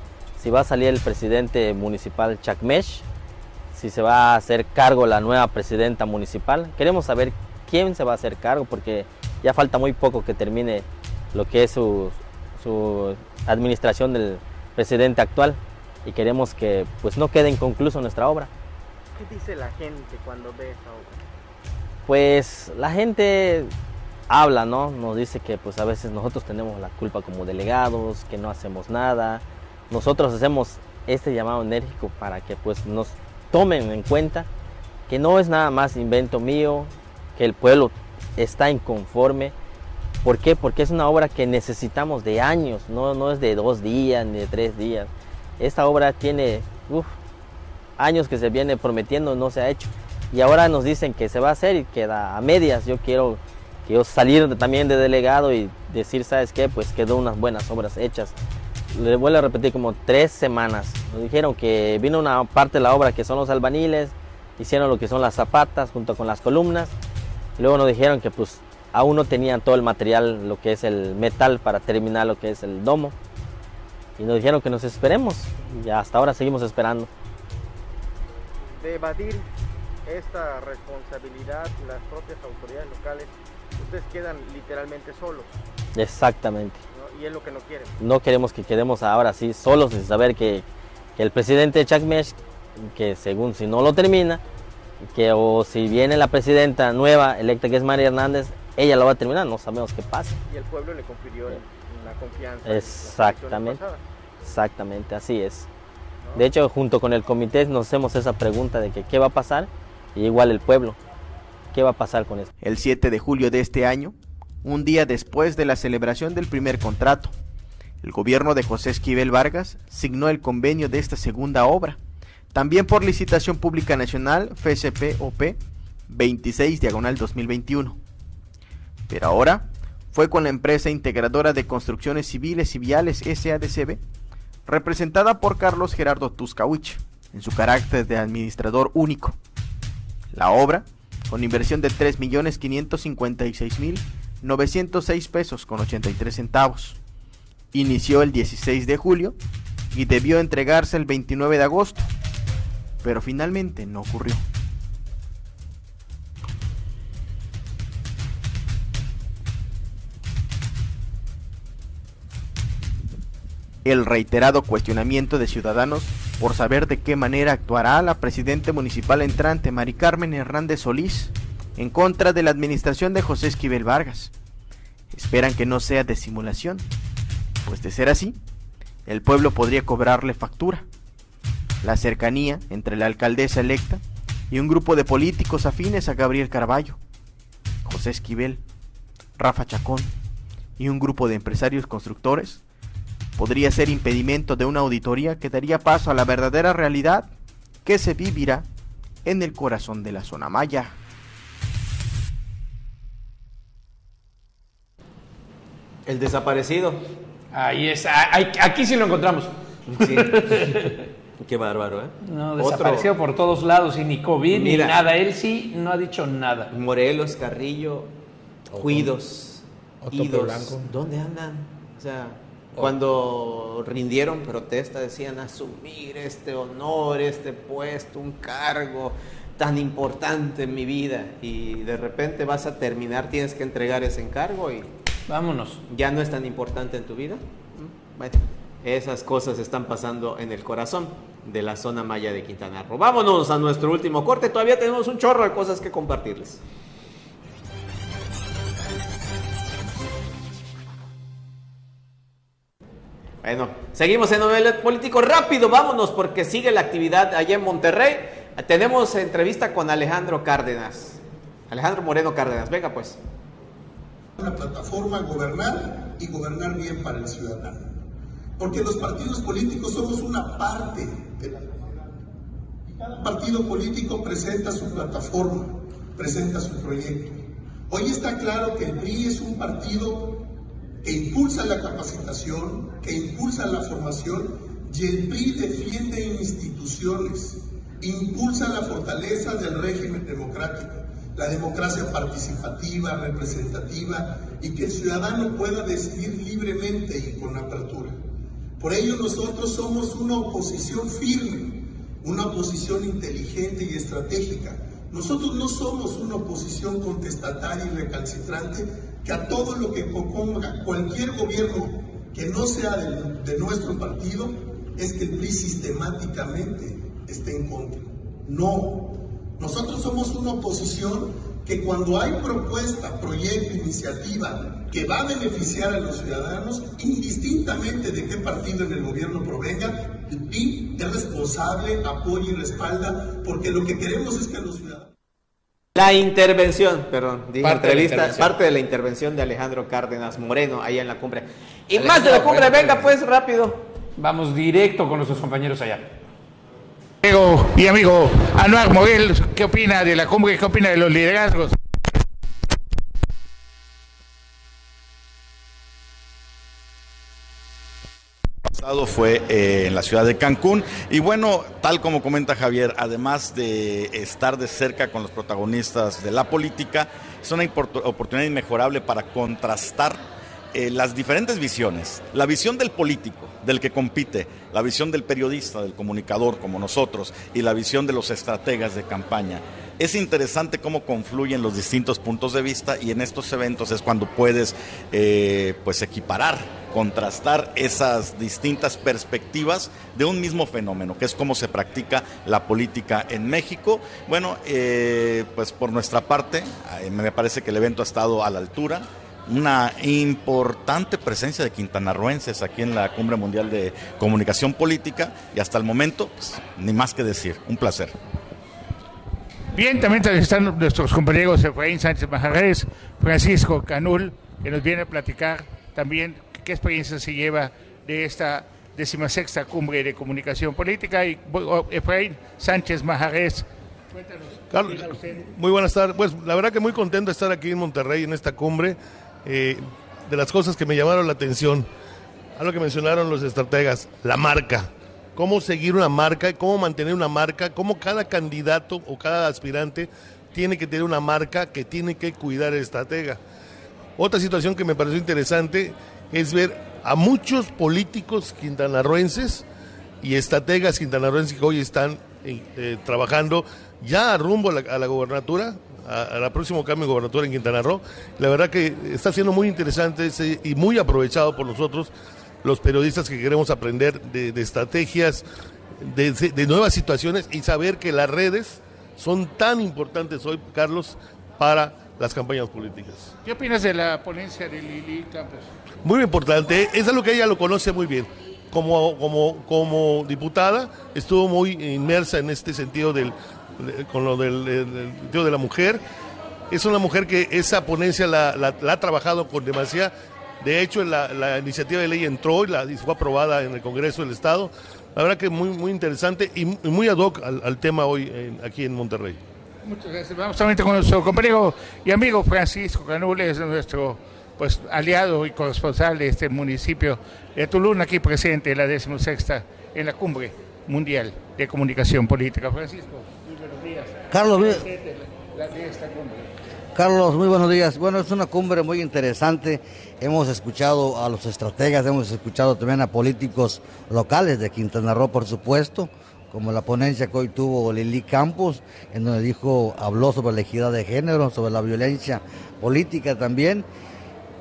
si va a salir el presidente municipal Chacmesh, si se va a hacer cargo la nueva presidenta municipal. Queremos saber quién se va a hacer cargo porque ya falta muy poco que termine lo que es su, su administración del presidente actual y queremos que pues no quede inconcluso nuestra obra. ¿Qué dice la gente cuando ve esa obra? Pues la gente habla, ¿no? Nos dice que pues a veces nosotros tenemos la culpa como delegados, que no hacemos nada. Nosotros hacemos este llamado enérgico para que pues nos tomen en cuenta que no es nada más invento mío, que el pueblo está inconforme. ¿Por qué? Porque es una obra que necesitamos de años, no, no es de dos días ni de tres días. Esta obra tiene años que se viene prometiendo, no se ha hecho. Y ahora nos dicen que se va a hacer y queda a medias. Yo quiero, quiero salir también de delegado y decir, ¿sabes qué? Pues quedó unas buenas obras hechas. Le vuelvo a repetir, como tres semanas. Nos dijeron que vino una parte de la obra que son los albaniles, hicieron lo que son las zapatas junto con las columnas. Y luego nos dijeron que pues aún no tenían todo el material, lo que es el metal para terminar lo que es el domo. Y nos dijeron que nos esperemos. Y hasta ahora seguimos esperando. De evadir esta responsabilidad, las propias autoridades locales, ustedes quedan literalmente solos, Exactamente. ¿No? Y es lo que no quieren. No queremos que quedemos ahora sí solos sin saber que, que el presidente Chakmesh, que según si no lo termina, que o si viene la presidenta nueva electa que es María Hernández, ella lo va a terminar, no sabemos qué pasa. Y el pueblo le confirió la confianza. Exactamente. pasadas. Exactamente, así es. De hecho, junto con el comité nos hacemos esa pregunta de que qué va a pasar, y igual el pueblo, qué va a pasar con esto. El 7 de julio de este año, un día después de la celebración del primer contrato, el gobierno de José Esquivel Vargas signó el convenio de esta segunda obra, también por licitación pública nacional FSP-OP 26 diagonal 2021. Pero ahora fue con la empresa integradora de construcciones civiles y viales SADCB, representada por Carlos Gerardo Tuscawich, en su carácter de administrador único. La obra, con inversión de 3.556.906 pesos con 83 centavos, inició el 16 de julio y debió entregarse el 29 de agosto, pero finalmente no ocurrió. El reiterado cuestionamiento de ciudadanos por saber de qué manera actuará la presidenta municipal entrante Mari Carmen Hernández Solís en contra de la administración de José Esquivel Vargas. Esperan que no sea de simulación, pues de ser así, el pueblo podría cobrarle factura. La cercanía entre la alcaldesa electa y un grupo de políticos afines a Gabriel Carballo, José Esquivel, Rafa Chacón y un grupo de empresarios constructores podría ser impedimento de una auditoría que daría paso a la verdadera realidad que se vivirá en el corazón de la zona maya. El desaparecido. Ahí está, ahí- aquí sí lo encontramos. Sí. Qué bárbaro, ¿eh? No, Otro- desapareció por todos lados y ni COVID Mira. ni nada. Él sí no ha dicho nada. Morelos, Carrillo, Cuidos, Otto Idos. ¿Dónde andan? O sea, cuando rindieron protesta decían asumir este honor, este puesto, un cargo tan importante en mi vida y de repente vas a terminar, tienes que entregar ese encargo y vámonos. Ya no es tan importante en tu vida. Bueno, esas cosas están pasando en el corazón de la zona maya de Quintana Roo. Vámonos a nuestro último corte. Todavía tenemos un chorro de cosas que compartirles. Bueno, seguimos en Novelet Político. Rápido, vámonos porque sigue la actividad allá en Monterrey. Tenemos entrevista con Alejandro Cárdenas. Alejandro Moreno Cárdenas, venga pues. Una plataforma gobernar y gobernar bien para el ciudadano. Porque los partidos políticos somos una parte de la cada partido político presenta su plataforma, presenta su proyecto. Hoy está claro que el PRI es un partido que impulsa la capacitación, que impulsa la formación y el PRI defiende instituciones, impulsa la fortaleza del régimen democrático, la democracia participativa, representativa y que el ciudadano pueda decidir libremente y con apertura. Por ello nosotros somos una oposición firme, una oposición inteligente y estratégica. Nosotros no somos una oposición contestataria y recalcitrante que a todo lo que proponga cualquier gobierno que no sea de, de nuestro partido es que el PRI sistemáticamente esté en contra. No, nosotros somos una oposición que cuando hay propuesta, proyecto, iniciativa que va a beneficiar a los ciudadanos, indistintamente de qué partido en el gobierno provenga, el PRI es responsable, apoya y respalda, porque lo que queremos es que los ciudadanos... La intervención, perdón, dije Parte de la entrevista, intervención. parte de la intervención de Alejandro Cárdenas Moreno, ahí en la cumbre. Y más de la cumbre, venga pues rápido. Vamos directo con nuestros compañeros allá. Amigo y amigo Anuar Moguel, ¿qué opina de la cumbre? ¿Qué opina de los liderazgos? pasado fue eh, en la ciudad de Cancún y bueno, tal como comenta Javier, además de estar de cerca con los protagonistas de la política, es una oportunidad inmejorable para contrastar eh, las diferentes visiones, la visión del político, del que compite, la visión del periodista, del comunicador como nosotros y la visión de los estrategas de campaña. Es interesante cómo confluyen los distintos puntos de vista y en estos eventos es cuando puedes eh, pues equiparar, contrastar esas distintas perspectivas de un mismo fenómeno, que es cómo se practica la política en México. Bueno, eh, pues por nuestra parte, me parece que el evento ha estado a la altura una importante presencia de quintanarroenses aquí en la Cumbre Mundial de Comunicación Política y hasta el momento, pues, ni más que decir, un placer. Bien, también están nuestros compañeros Efraín Sánchez Majarés, Francisco Canul, que nos viene a platicar también qué experiencia se lleva de esta decimasexta cumbre de comunicación política. Y Efraín Sánchez Majarés, cuéntanos. Carlos, muy buenas tardes. Pues la verdad que muy contento de estar aquí en Monterrey en esta cumbre. Eh, de las cosas que me llamaron la atención, algo que mencionaron los estrategas, la marca. Cómo seguir una marca, cómo mantener una marca, cómo cada candidato o cada aspirante tiene que tener una marca que tiene que cuidar el estratega. Otra situación que me pareció interesante es ver a muchos políticos quintanarroenses y estrategas quintanarroenses que hoy están eh, eh, trabajando ya rumbo a la, a la gobernatura, a, a la próximo cambio de gobernatura en Quintana Roo. La verdad que está siendo muy interesante ese- y muy aprovechado por nosotros, los periodistas que queremos aprender de, de estrategias, de, de nuevas situaciones y saber que las redes son tan importantes hoy, Carlos, para las campañas políticas. ¿Qué opinas de la ponencia de Lili Campos? Muy importante, es algo que ella lo conoce muy bien. Como, como, como diputada estuvo muy inmersa en este sentido del, de- con lo del, del- del de la mujer. Es una mujer que esa ponencia la, ha trabajado con demasiada. De hecho, la, iniciativa de ley entró y, la, fue aprobada en el Congreso del Estado. La verdad que muy, muy interesante y muy ad hoc al, tema hoy aquí en Monterrey. Muchas gracias. Vamos también con nuestro compañero y amigo Francisco Canul, es nuestro pues aliado y corresponsal de este municipio de Tulum, aquí presente en la 16 en la cumbre mundial de comunicación política. Francisco. Carlos, muy-. Carlos, muy buenos días. Bueno, es una cumbre muy interesante. Hemos escuchado a los estrategas, hemos escuchado también a políticos locales de Quintana Roo, por supuesto, como la ponencia que hoy tuvo Lili Campos, en donde dijo, habló sobre la equidad de género, sobre la violencia política también.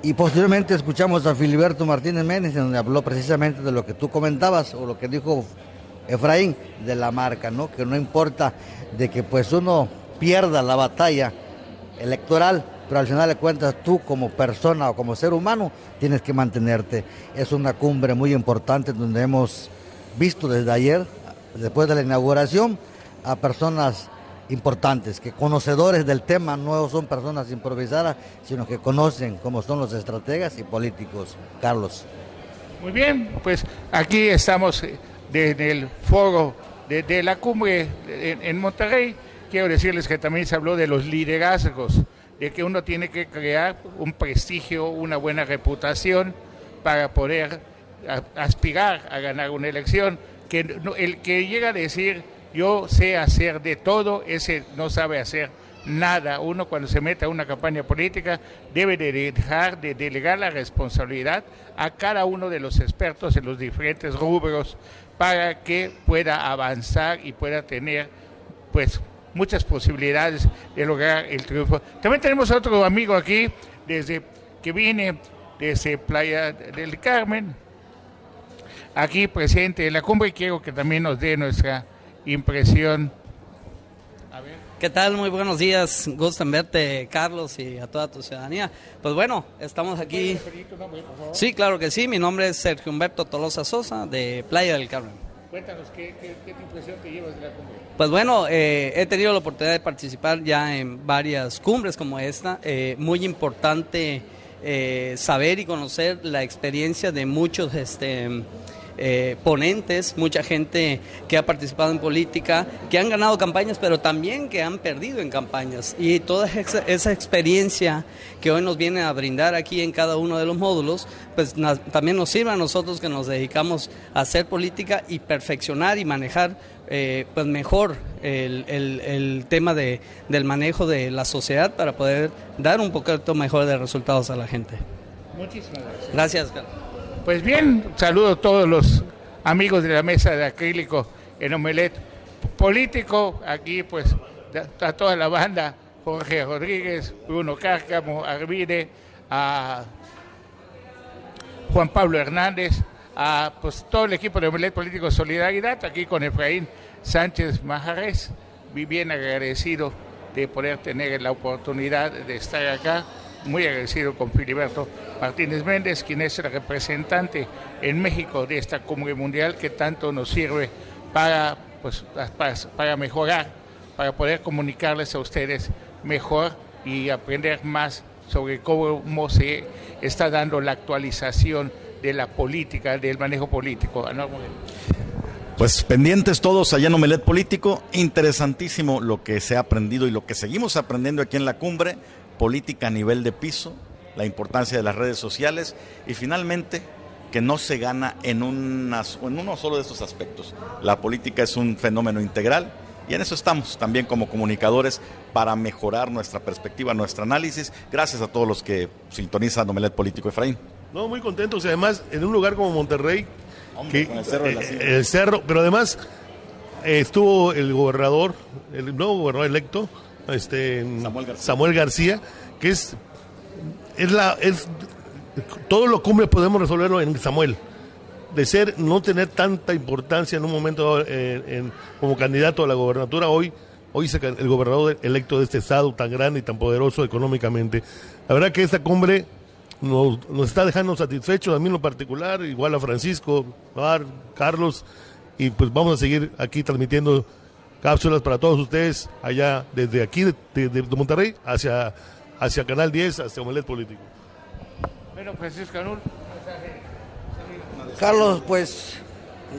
Y posteriormente escuchamos a Filiberto Martínez Méndez, en donde habló precisamente de lo que tú comentabas, o lo que dijo Efraín, de la marca, ¿no? Que no importa de que pues uno pierda la batalla electoral, pero al final de cuentas tú como persona o como ser humano tienes que mantenerte. Es una cumbre muy importante donde hemos visto desde ayer, después de la inauguración, a personas importantes, que conocedores del tema no son personas improvisadas, sino que conocen cómo son los estrategas y políticos. Carlos. Muy bien, pues aquí estamos en el foro de, la cumbre en, en, Monterrey. Quiero decirles que también se habló de los liderazgos, de que uno tiene que crear un prestigio, una buena reputación para poder aspirar a ganar una elección. Que el que llega a decir yo sé hacer de todo, ese no sabe hacer nada. Uno cuando se mete a una campaña política debe de dejar de delegar la responsabilidad a cada uno de los expertos en los diferentes rubros para que pueda avanzar y pueda tener pues muchas posibilidades de lograr el triunfo. También tenemos otro amigo aquí desde que viene desde Playa del Carmen, aquí presente en la cumbre y quiero que también nos dé nuestra impresión. ¿Qué tal? Muy buenos días. Gusto en verte, Carlos, y a toda tu ciudadanía. Pues bueno, estamos aquí. Sí, claro que sí. Mi nombre es Sergio Humberto Tolosa Sosa, de Playa del Carmen. Cuéntanos, ¿qué, impresión te llevas de la cumbre? Pues bueno, eh, he tenido la oportunidad de participar ya en varias cumbres como esta. Eh, muy importante eh, saber y conocer la experiencia de muchos este, eh, ponentes, mucha gente que ha participado en política, que han ganado campañas, pero también que han perdido en campañas. Y toda esa, experiencia que hoy nos viene a brindar aquí en cada uno de los módulos, pues también nos sirve a nosotros que nos dedicamos a hacer política y perfeccionar y manejar eh, pues mejor el, tema de, del manejo de la sociedad para poder dar un poquito mejor de resultados a la gente. Muchísimas gracias. Gracias, Carlos. Pues bien, saludo a todos los amigos de la mesa de acrílico en Omelet. Político, aquí pues a toda la banda, Jorge Rodríguez, Bruno Cárcamo, Arvide, a Juan Pablo Hernández, a pues todo el equipo de Omelet Político Solidaridad, aquí con Efraín Sánchez Majarés, bien agradecido de poder tener la oportunidad de estar acá muy agradecido con Filiberto Martínez Méndez, quien es el representante en México de esta cumbre mundial que tanto nos sirve para, pues, para, mejorar, para poder comunicarles a ustedes mejor y aprender más sobre cómo se está dando la actualización de la política, del manejo político. Pues pendientes todos allá en Omelet Político, interesantísimo lo que se ha aprendido y lo que seguimos aprendiendo aquí en la cumbre política a nivel de piso, la importancia de las redes sociales y finalmente que no se gana en, unas, en uno solo de estos aspectos. La política es un fenómeno integral y en eso estamos también como comunicadores para mejorar nuestra perspectiva, nuestro análisis. Gracias a todos los que sintonizan Omelet Político Efraín. No, muy contentos y además en un lugar como Monterrey, que, el, cerro eh, el cerro, pero además estuvo el gobernador, el nuevo gobernador electo, este, Samuel García. que es, es la, es, todo lo cumbre podemos resolverlo en Samuel. De ser, no tener tanta importancia en un momento eh, como candidato a la gobernatura, hoy, hoy el gobernador electo de este estado tan grande y tan poderoso económicamente. La verdad que esta cumbre nos, está dejando satisfechos, a mí en lo particular, igual a Francisco, Mar, Carlos, y pues vamos a seguir aquí transmitiendo cápsulas para todos ustedes allá desde aquí de, Monterrey hacia, hacia Canal 10, hacia Omelet Político. Bueno, Francisco Carlos, pues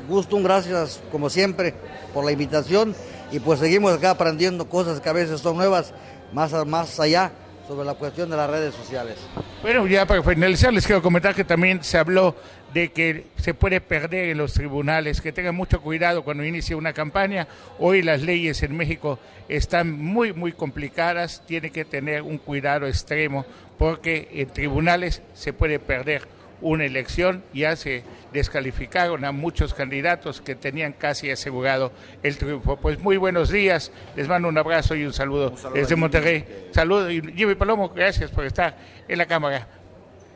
gusto, un gracias como siempre por la invitación. Y pues seguimos acá aprendiendo cosas que a veces son nuevas, más, más allá sobre la cuestión de las redes sociales. Bueno, ya para finalizar les quiero comentar que también se habló de que se puede perder en los tribunales, que tengan mucho cuidado cuando inicie una campaña. Hoy las leyes en México están muy, muy complicadas, tiene que tener un cuidado extremo porque en tribunales se puede perder una elección, ya se descalificaron a muchos candidatos que tenían casi asegurado el triunfo. Pues muy buenos días, les mando un abrazo y un saludo, desde Monterrey. Saludos y Jimmy Palomo, gracias por estar en la cámara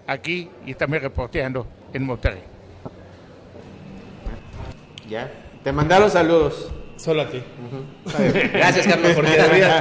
aquí y también reporteando en Monterrey. Ya, te mandaron saludos. Solo a ti. Gracias, Carlos. Porque,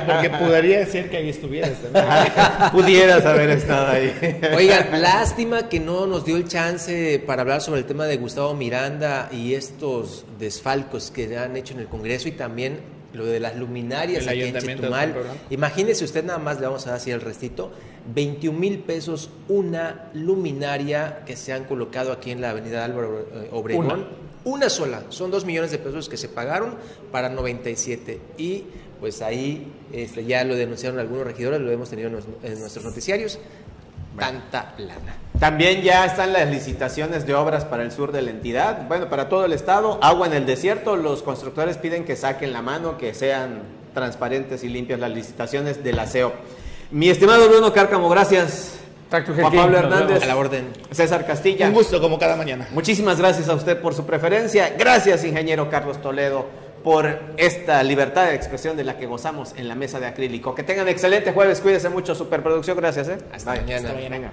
porque podría ser que ahí estuvieras Pudieras haber estado ahí. Oigan, lástima que no nos dio el chance para hablar sobre el tema de Gustavo Miranda y estos desfalcos que han hecho en el Congreso y también lo de las luminarias El aquí en Chetumal. Imagínese usted nada más, le vamos a dar así el restito, 21 mil pesos una luminaria que se han colocado aquí en la avenida Álvaro eh, Obregón. Una. Una sola, son 2 millones de pesos que se pagaron para 97 y pues ahí este, ya lo denunciaron algunos regidores, lo hemos tenido en, nuestros noticiarios, tanta lana. También ya están las licitaciones de obras para el sur de la entidad, bueno, para todo el estado, agua en el desierto, los constructores piden que saquen la mano, que sean transparentes y limpias las licitaciones del aseo. Mi estimado Bruno Cárcamo, gracias. Juan Pablo Hernández, a la orden. César Castilla. Un gusto como cada mañana. Muchísimas gracias a usted por su preferencia. Gracias, ingeniero Carlos Toledo, por esta libertad de expresión de la que gozamos en la mesa de acrílico. Que tengan excelente jueves. Cuídense mucho. Superproducción. Gracias. ¿eh? Hasta mañana. Hasta mañana. Venga.